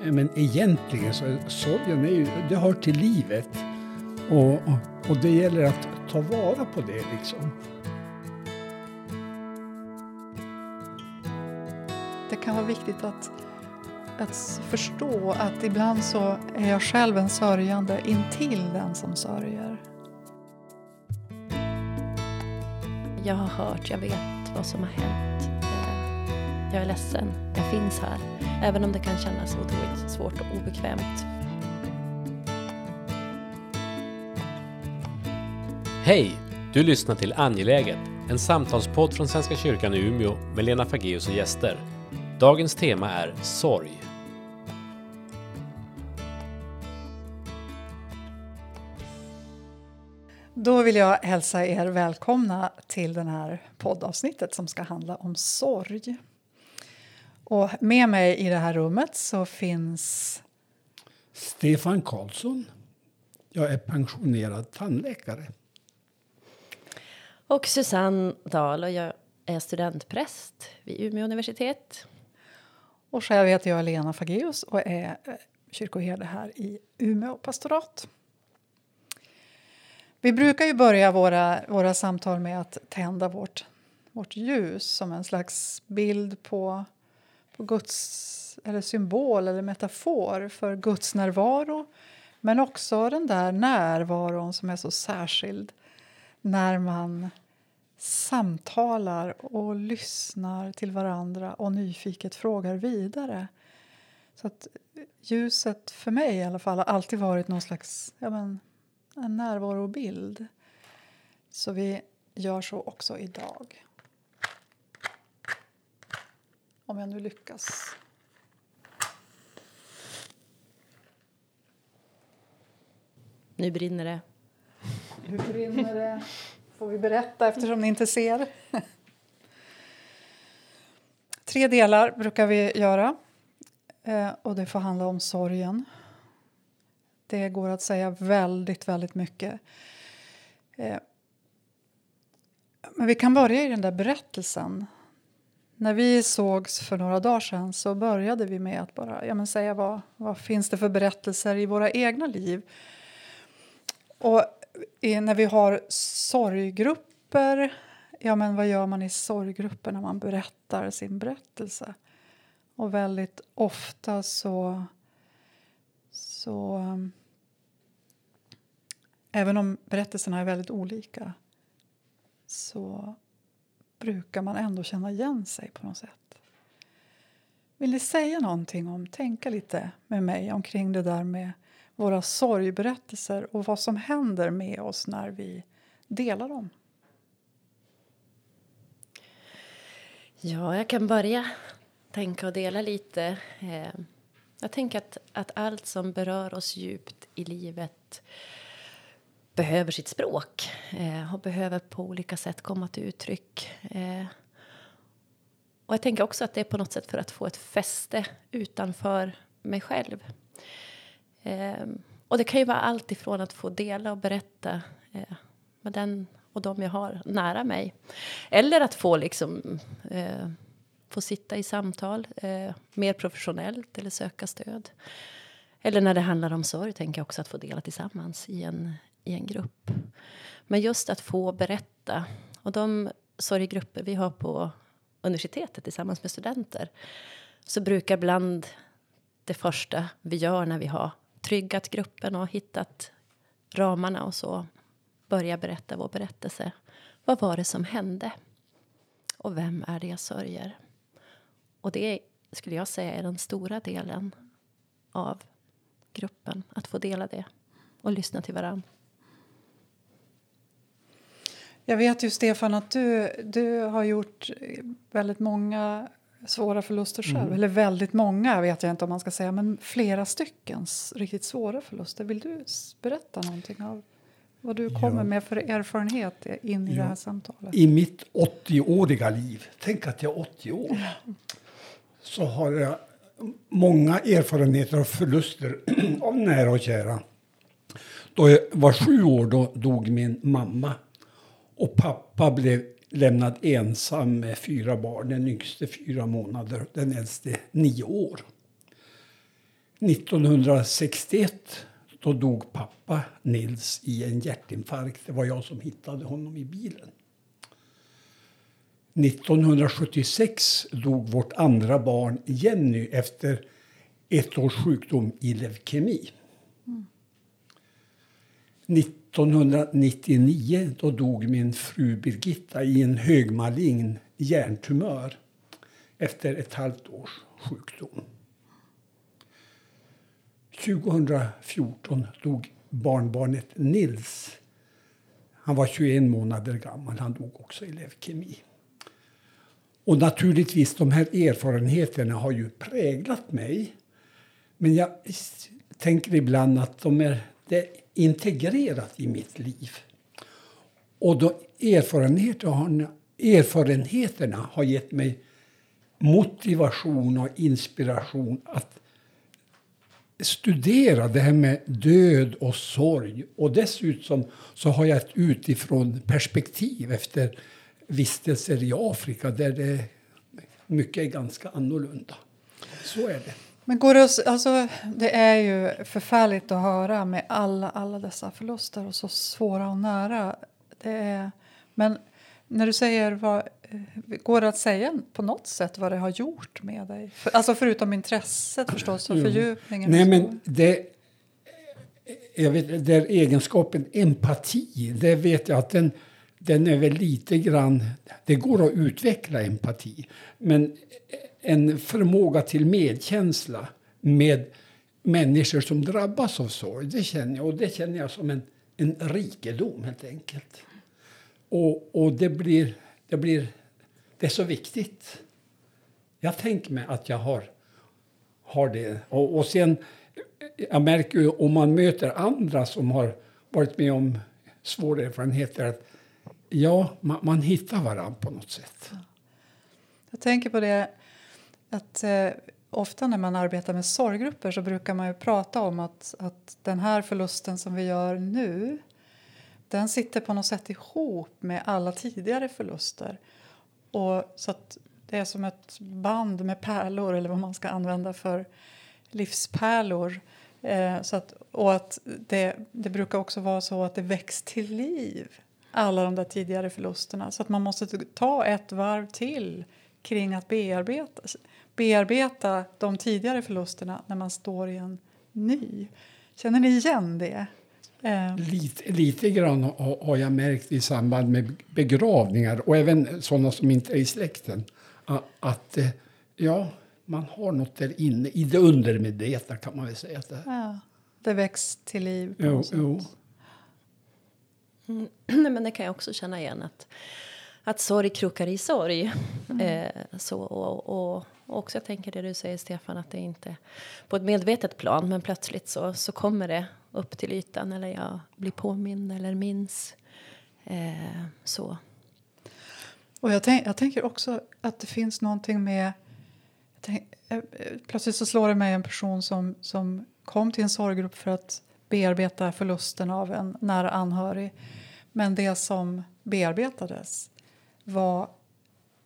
Men egentligen så sorgen är ju, det hör till livet. Och, och det gäller att ta vara på det liksom. Det kan vara viktigt att, att förstå att ibland så är jag själv en sörjande intill den som sörjer. Jag har hört, jag vet vad som har hänt. Jag är ledsen, jag finns här. Även om det kan kännas otroligt svårt och obekvämt. Hej! Du lyssnar till Angeläget, en samtalspodd från Svenska kyrkan i Umeå med Lena Fageus och gäster. Dagens tema är sorg. Då vill jag hälsa er välkomna till det här poddavsnittet som ska handla om sorg. Och med mig i det här rummet så finns Stefan Karlsson. Jag är pensionerad tandläkare. Och Susanne Dahl och jag är studentpräst vid Umeå universitet. och själv heter jag Lena Fageus och är eh, kyrkoherde här i Umeå pastorat. Vi brukar ju börja våra, våra samtal med att tända vårt, vårt ljus som en slags bild på, på Guds eller symbol eller metafor för Guds närvaro men också den där närvaron som är så särskild när man samtalar och lyssnar till varandra och nyfiket frågar vidare. Så att ljuset för mig i alla fall har alltid varit någon slags ja men, en närvarobild. Så vi gör så också idag. Om jag nu lyckas. Nu brinner det. Hur brinner det? får vi berätta eftersom ni inte ser. Tre delar brukar vi göra. Eh, och Det får handla om sorgen. Det går att säga väldigt, väldigt mycket. Eh, men vi kan börja i den där berättelsen. När vi sågs för några dagar sedan så började vi med att bara ja, men säga vad, vad finns det för berättelser i våra egna liv. Och när vi har sorggrupper, ja men vad gör man i sorggrupper när man berättar sin berättelse? Och väldigt ofta så, så även om berättelserna är väldigt olika så brukar man ändå känna igen sig på något sätt. Vill ni säga någonting om, tänka lite med mig omkring det där med våra sorgberättelser och vad som händer med oss när vi delar dem? Ja, jag kan börja tänka och dela lite. Eh, jag tänker att, att allt som berör oss djupt i livet behöver sitt språk eh, och behöver på olika sätt komma till uttryck. Eh, och jag tänker också att det är på något sätt för att få ett fäste utanför mig själv. Eh, och det kan ju vara allt ifrån att få dela och berätta eh, med den och de jag har nära mig. Eller att få liksom eh, få sitta i samtal eh, mer professionellt eller söka stöd. Eller när det handlar om sorg tänker jag också att få dela tillsammans i en, i en grupp. Men just att få berätta. Och de sorggrupper vi har på universitetet tillsammans med studenter så brukar bland det första vi gör när vi har tryggat gruppen och hittat ramarna och så börja berätta vår berättelse. Vad var det som hände? Och vem är det jag sörjer? Och det skulle jag säga är den stora delen av gruppen. Att få dela det och lyssna till varandra. Jag vet ju, Stefan, att du, du har gjort väldigt många svåra förluster själv. Mm. Eller väldigt många, vet jag inte om man ska säga, men flera stycken riktigt svåra förluster. Vill du berätta någonting av vad du kommer ja. med för erfarenhet in i ja. det här samtalet? I mitt 80-åriga liv, tänk att jag är 80 år, så har jag många erfarenheter av förluster av nära och kära. Då jag var sju år då dog min mamma och pappa blev lämnad ensam med fyra barn. Den yngste fyra månader, den äldste nio år. 1961 då dog pappa Nils i en hjärtinfarkt. Det var jag som hittade honom i bilen. 1976 dog vårt andra barn Jenny efter ett års sjukdom i leukemi. Mm. 1999 då dog min fru Birgitta i en högmalign hjärntumör efter ett halvt års sjukdom. 2014 dog barnbarnet Nils. Han var 21 månader gammal. Han dog också i leukemi. Och naturligtvis, de här erfarenheterna har ju präglat mig. Men jag tänker ibland att de är, det är integrerat i mitt liv. Och då erfarenheterna, erfarenheterna har gett mig motivation och inspiration att studera det här med död och sorg. Och dessutom så har jag ett utifrån perspektiv efter vistelser i Afrika där det mycket är ganska annorlunda. Så är det. Men går det, alltså, det är ju förfärligt att höra med alla, alla dessa förluster och så svåra och nära. Det är, men när du säger vad, går det att säga på något sätt vad det har gjort med dig? För, alltså förutom intresset förstås och fördjupningen. Nej, men det, jag vet, det egenskapen empati, det vet jag att den, den är väl lite grann... Det går att utveckla empati, men en förmåga till medkänsla med människor som drabbas av sorg, det känner jag, och det känner jag som en, en rikedom helt enkelt. Och, och det, blir, det, blir, det är så viktigt. Jag tänker mig att jag har, har det. Och, och sen, jag märker ju om man möter andra som har varit med om svåra erfarenheter att ja, man, man hittar varandra på något sätt. Jag tänker på det att eh, ofta när man arbetar med sorggrupper så brukar man ju prata om att, att den här förlusten som vi gör nu den sitter på något sätt ihop med alla tidigare förluster. Och så att det är som ett band med pärlor eller vad man ska använda för livspärlor. Eh, så att, och att det, det brukar också vara så att det väcks till liv, alla de där tidigare förlusterna. Så att man måste ta ett varv till kring att bearbeta, bearbeta de tidigare förlusterna när man står i en ny. Känner ni igen det? Eh. Lite, lite grann har jag märkt i samband med begravningar och även sådana som inte är i släkten. Att eh, ja, man har något där inne, i det undermedvetna kan man väl säga. Att det, ja, det väcks till liv på jo, något sätt. Jo. Mm, men det kan jag också känna igen att, att sorg krokar i sorg. Mm. Eh, så, och, och, också jag tänker det du säger Stefan att det inte på ett medvetet plan men plötsligt så, så kommer det upp till ytan eller jag blir påmind eller minns. Eh, så. Och jag, tänk, jag, tänker också att det finns någonting med... Tänk, eh, plötsligt så slår det mig en person som, som kom till en sorggrupp för att bearbeta förlusten av en nära anhörig. Men det som bearbetades var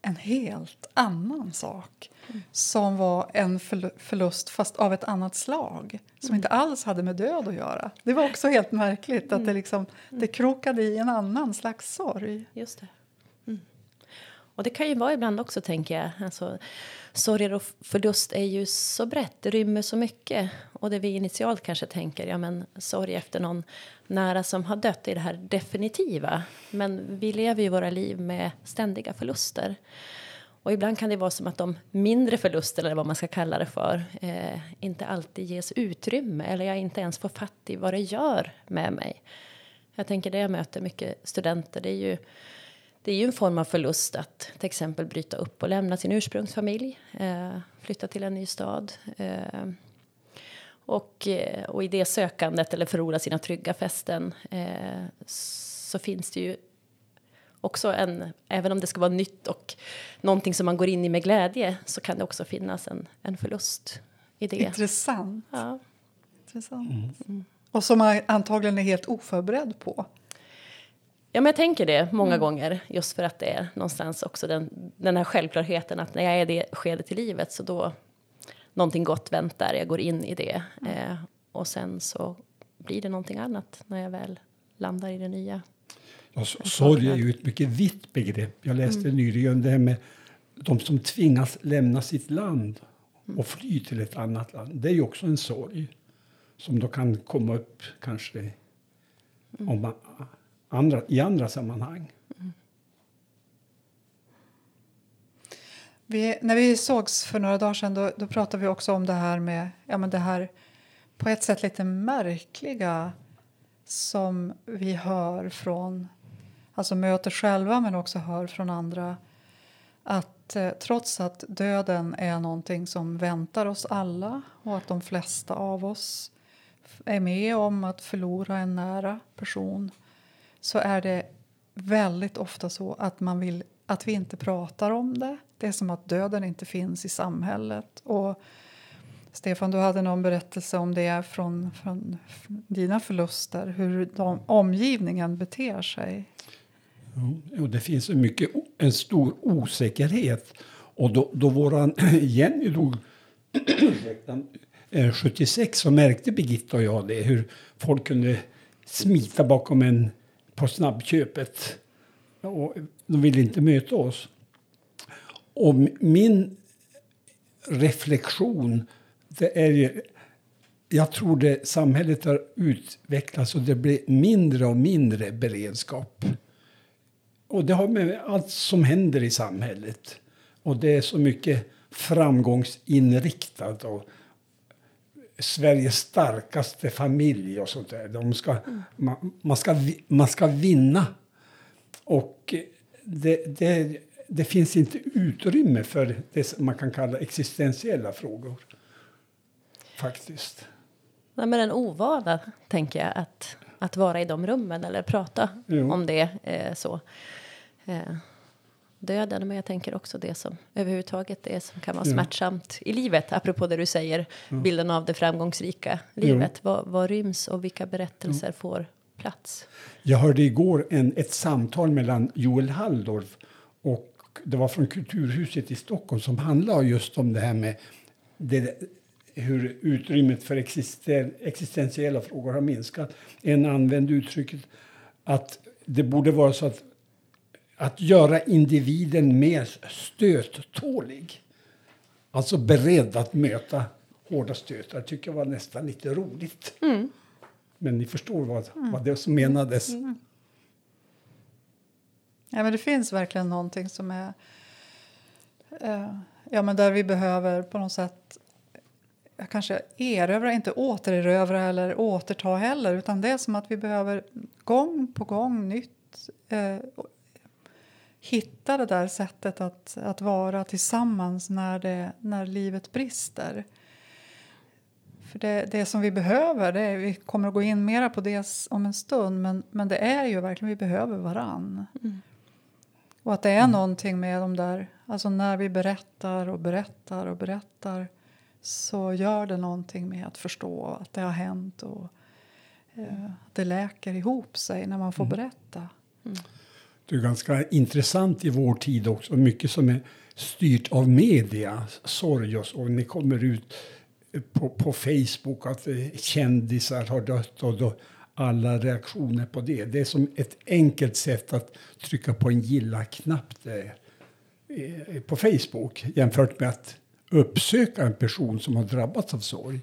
en helt annan sak mm. som var en förlust, fast av ett annat slag som mm. inte alls hade med död att göra. Det var också helt märkligt att det, mm. liksom, det krokade i en annan slags sorg. Just det. Mm. Och det kan ju vara ibland också, tänker jag. Alltså, sorger och förlust är ju så brett, det rymmer så mycket. Och det vi initialt kanske tänker, ja men sorg efter någon nära som har dött är det här definitiva. Men vi lever ju våra liv med ständiga förluster. Och ibland kan det vara som att de mindre förlusterna, eller vad man ska kalla det för, eh, inte alltid ges utrymme eller jag inte ens får fatt i vad det gör med mig. Jag tänker det jag möter mycket studenter, det är ju det är ju en form av förlust att till exempel bryta upp och lämna sin ursprungsfamilj, eh, flytta till en ny stad. Eh, och, eh, och i det sökandet, eller förlora sina trygga fästen, eh, så finns det ju också en, även om det ska vara nytt och någonting som man går in i med glädje, så kan det också finnas en, en förlust i det. Intressant. Ja. Intressant. Mm. Mm. Och som man antagligen är helt oförberedd på. Ja, men jag tänker det många mm. gånger, just för att det är någonstans också den, den här självklarheten att när jag är i det skedet i livet så då, någonting gott väntar, jag går in i det. Eh, och sen så blir det någonting annat när jag väl landar i det nya. Ja, så- sorg är ju ett mycket vitt begrepp. Jag läste Mm. nyligen det här med de som tvingas lämna sitt land Mm. och fly till ett annat land. Det är ju också en sorg som då kan komma upp kanske Mm. om man, andra, i andra sammanhang. Vi, när vi sågs för några dagar sedan då, då pratade vi också om det här med ja, men det här på ett sätt lite märkliga som vi hör från, alltså möter själva men också hör från andra att eh, trots att döden är någonting som väntar oss alla och att de flesta av oss är med om att förlora en nära person så är det väldigt ofta så att man vill att vi inte pratar om det. Det är som att döden inte finns i samhället. Och Stefan, du hade någon berättelse om det från, från dina förluster, hur de, omgivningen beter sig. Ja, och det finns en, mycket, en stor osäkerhet. Och då, då våran Jenny dog eh, 76 så märkte Birgitta och jag det, hur folk kunde smita bakom en på snabbköpet. Och de ville inte möta oss. Och min reflektion, det är ju... Jag tror det samhället har utvecklats och det blir mindre och mindre beredskap. Och det har med allt som händer i samhället. Och det är så mycket framgångsinriktat. Och Sveriges starkaste familj och sånt där. De ska, man, man, ska, man ska vinna. Och det, det, det finns inte utrymme för det som man kan kalla existentiella frågor. Faktiskt. Nej, men en ovana, tänker jag, att, att vara i de rummen eller prata Jo. om det. Eh, så. Eh, döden, men jag tänker också det som överhuvudtaget det som kan vara Ja. smärtsamt i livet. Apropå det du säger, bilden av det framgångsrika livet. Vad, vad ryms och vilka berättelser får plats? Jag hörde igår en, ett samtal mellan Joel Halldorf och det var från Kulturhuset i Stockholm som handlade just om det här med det, hur utrymmet för existen, existentiella frågor har minskat. En använde uttrycket att det borde vara så att att göra individen mer stöttålig. Alltså beredd att möta hårda stötar tycker jag var nästan lite roligt. Men ni förstår vad, vad det som menades. Ja, men det finns verkligen någonting som är... Eh, ja, men där vi behöver på något sätt kanske erövra, inte återerövra eller återta heller utan det är som att vi behöver gång på gång nytt eh, hitta det där sättet att, att vara tillsammans när, det, när livet brister. För det, det som vi behöver, det är, vi kommer att gå in mera på det om en stund men, men det är ju verkligen, vi behöver varann. Mm. Och att det är någonting med de där, alltså när vi berättar och berättar och berättar så gör det någonting med att förstå att det har hänt och eh, att det läker ihop sig när man får berätta. Det är ganska intressant i vår tid också. Mycket som är styrt av media, sorg och så. Ni kommer ut på, på Facebook att eh, kändisar har dött och då alla reaktioner på det. Det är som ett enkelt sätt att trycka på en gilla-knapp eh, på Facebook jämfört med att uppsöka en person som har drabbats av sorg.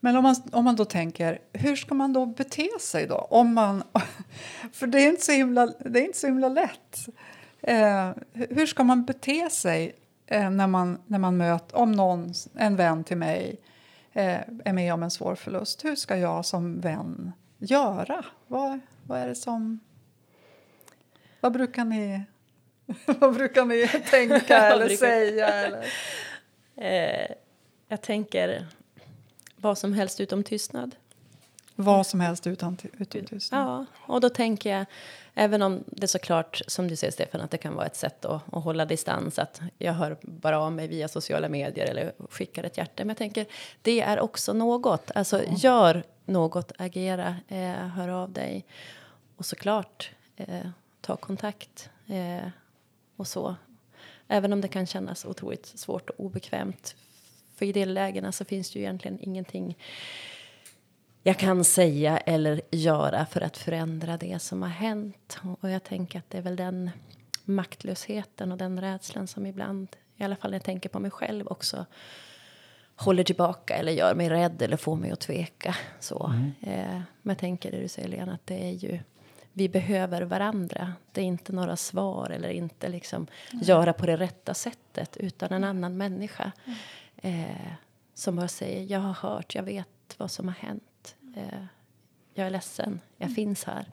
Men om man, om man då tänker, hur ska man då bete sig då? Om man, för det är inte så himla, det är inte så himla lätt. Eh, hur ska man bete sig eh, när, man, när man möter, om någon, en vän till mig eh, är med om en svår förlust? Hur ska jag som vän göra? Vad, vad är det som... Vad brukar ni, vad brukar ni tänka eller brukar- säga? Eller? Eh, jag tänker vad som helst utom tystnad. Vad som helst utan, utan tystnad. Ja, och då tänker jag, även om det såklart, som du säger Stefan, att det kan vara ett sätt att, att hålla distans, att jag hör bara av mig via sociala medier eller skickar ett hjärta. Men jag tänker, det är också något. Alltså, gör något, agera, eh, hör av dig. Och såklart, eh, ta kontakt eh, och så. Även om det kan kännas otroligt svårt och obekvämt För i de lägena så finns det ju egentligen ingenting jag kan säga eller göra för att förändra det som har hänt. Och jag tänker att det är väl den maktlösheten och den rädslan som ibland, i alla fall när jag tänker på mig själv också, håller tillbaka eller gör mig rädd eller får mig att tveka. Så. Mm. Eh, men jag tänker det du säger Lena, att det är ju vi behöver varandra. Det är inte några svar eller inte liksom mm. göra på det rätta sättet utan en annan människa mm. eh, som bara säger jag har hört, jag vet vad som har hänt. Eh, jag är ledsen, jag mm. finns här.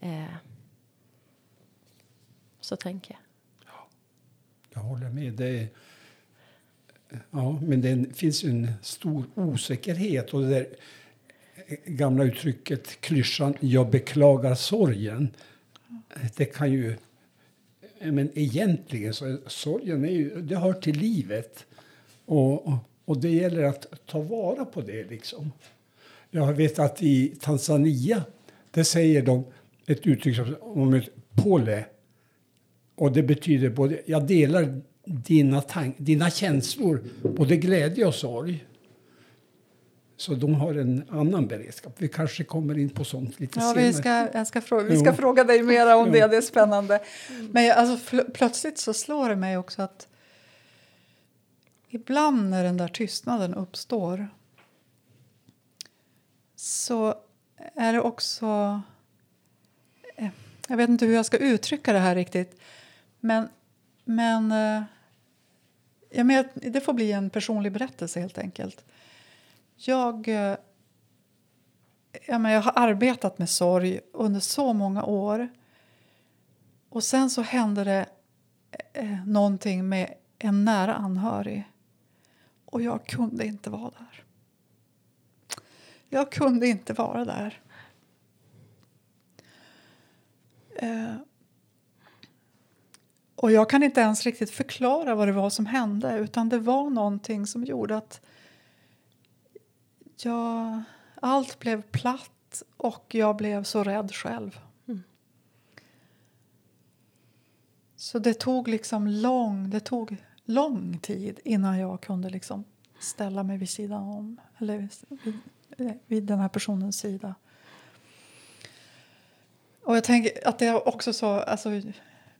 Mm. Eh, så tänker jag. Ja, jag håller med. Det är, ja, men det finns en stor osäkerhet. och det där gamla uttrycket, klyschan jag beklagar sorgen. Det kan ju... Men egentligen så sorgen är ju, det hör till livet. Och, och det gäller att ta vara på det. liksom. Jag vet att i Tanzania det säger de ett uttryck om ett pole. Och det betyder både jag delar dina, dina känslor, både glädje och sorg. Så de har en annan beredskap. Vi kanske kommer in på sånt lite ja, senare. Vi ska, jag ska fråga, vi ska fråga dig mer om det, det är spännande. Men jag, alltså, plötsligt så slår det mig också att ibland när den där tystnaden uppstår så är det också... Eh, jag vet inte hur jag ska uttrycka det här riktigt. Men, men, eh, ja, men det får bli en personlig berättelse helt enkelt. Jag, eh, ja, men jag har arbetat med sorg under så många år. Och sen så hände det eh, någonting med en nära anhörig. Och jag kunde inte vara där. Jag kunde inte vara där. Eh, och jag kan inte ens riktigt förklara vad det var som hände utan det var någonting som gjorde att jag, allt blev platt och jag blev så rädd själv. Mm. Så det tog liksom lång, det tog lång tid innan jag kunde liksom ställa mig vid sidan om, eller vid, vid den här personens sida. Och jag tänker att det är också så, alltså,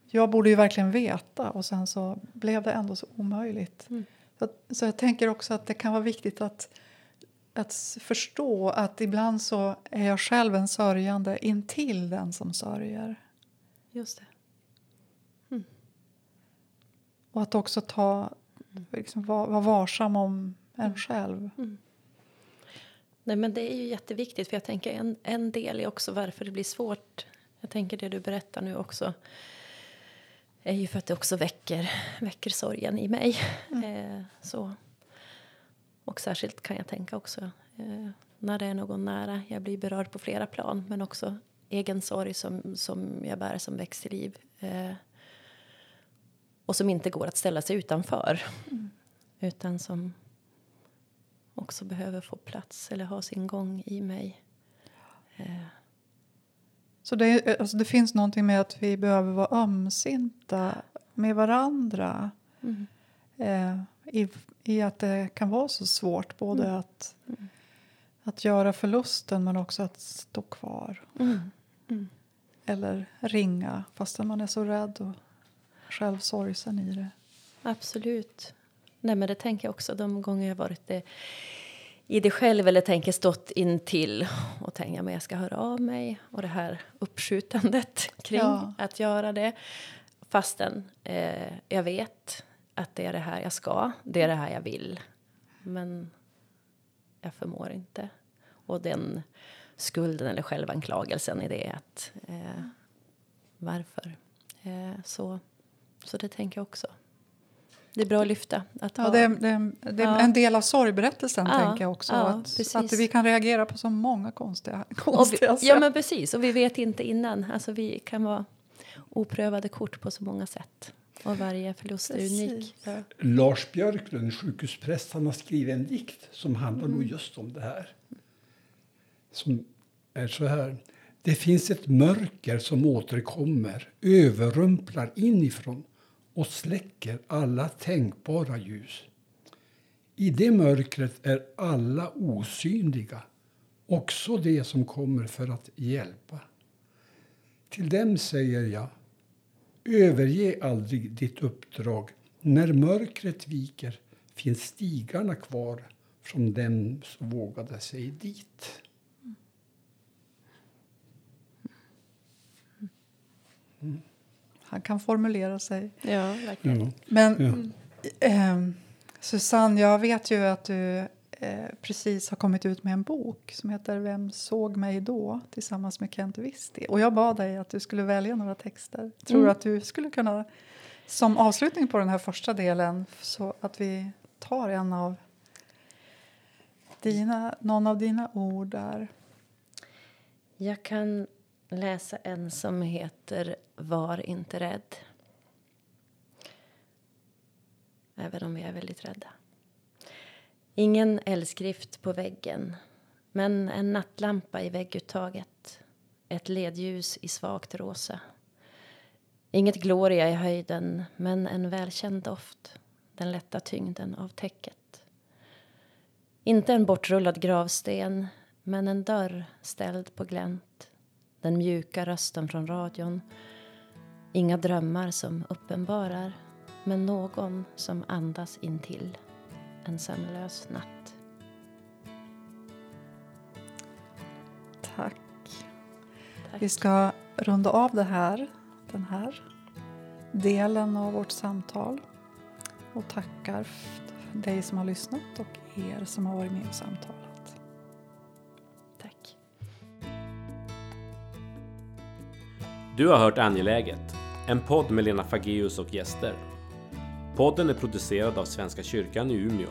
jag borde ju verkligen veta och sen så blev det ändå så omöjligt. Mm. Så, så jag tänker också att det kan vara viktigt att att förstå att ibland så är jag själv en sörjande intill den som sörjer. Just det. Mm. Och att också ta, liksom, vara, vara varsam om en mm. själv. Mm. Nej, men det är ju jätteviktigt, för jag tänker en, en del är också varför det blir svårt. Jag tänker det du berättar nu också är ju för att det också väcker, väcker sorgen i mig. Mm. Eh, så och särskilt kan jag tänka också eh, när det är någon nära. Jag blir berörd på flera plan, men också egen sorg som, som jag bär som växelliv. Eh, och som inte går att ställa sig utanför. Mm. Utan som också behöver få plats eller ha sin gång i mig. Eh. Så det, alltså det finns någonting med att vi behöver vara ömsinta med varandra. Mm. Eh, i, i att det kan vara så svårt både mm. att, att göra förlusten men också att stå kvar. Mm. mm. Eller ringa fastän man är så rädd och själv sorgsen i det. Absolut. Nej, men det tänker jag också de gånger jag varit det i det själv eller tänker stått intill och tänkt att jag ska höra av mig och det här uppskjutandet kring ja. att göra det fastän eh, jag vet att det är det här jag ska, det är det här jag vill. Men jag förmår inte. Och den skulden eller självanklagelsen i det att eh, varför? Eh, så, så det tänker jag också. Det är bra att lyfta. Att ja, ha, det är, det är, det är ja. en del av sorgberättelsen ja, tänker jag också. Ja, att, att, vi kan reagera på så många konstiga, konstiga vi, sätt. Ja men precis, och vi vet inte innan. Alltså vi kan vara oprövade kort på så många sätt. Och varje förlust är unik. Ja. Lars Björklund, sjukhuspräst, han har skrivit en dikt som handlar mm. just om det här. Som är så här. Det finns ett mörker som återkommer, överrumplar inifrån och släcker alla tänkbara ljus. I det mörkret är alla osynliga, också de som kommer för att hjälpa. Till dem säger jag, överge aldrig ditt uppdrag. När mörkret viker finns stigarna kvar från dem som vågade sig dit. Mm. Han kan formulera sig. Ja, verkligen. Ja. Men eh, Susanne, jag vet ju att du eh, precis har kommit ut med en bok som heter Vem såg mig då? tillsammans med Kent Visti. Och jag bad dig att du skulle välja några texter. Tror du att du skulle kunna, som avslutning på den här första delen, så att vi tar en av dina, någon av dina ord där? Jag kan läsa en som heter Var inte rädd. Även om vi är väldigt rädda. Ingen eldskrift på väggen, men en nattlampa i vägguttaget. Ett ledljus i svagt rosa. Inget gloria i höjden, men en välkänd doft. Den lätta tyngden av täcket. Inte en bortrullad gravsten, men en dörr ställd på glänt. Den mjuka rösten från radion. Inga drömmar som uppenbarar, men någon som andas intill. En sömnlös natt. Tack. Tack. Vi ska runda av det här, den här delen av vårt samtal och tackar dig som har lyssnat och er som har varit med och samtalat. Du har hört Angeläget, en podd med Lena Fageus och gäster. Podden är producerad av Svenska kyrkan i Umeå.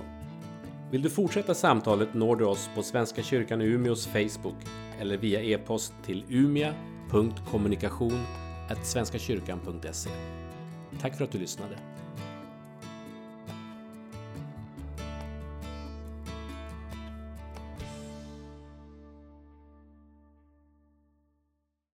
Vill du fortsätta samtalet når du oss på Svenska kyrkan i Umeås Facebook eller via e-post till umia.kommunikation svenskakyrkan.se. Tack för att du lyssnade.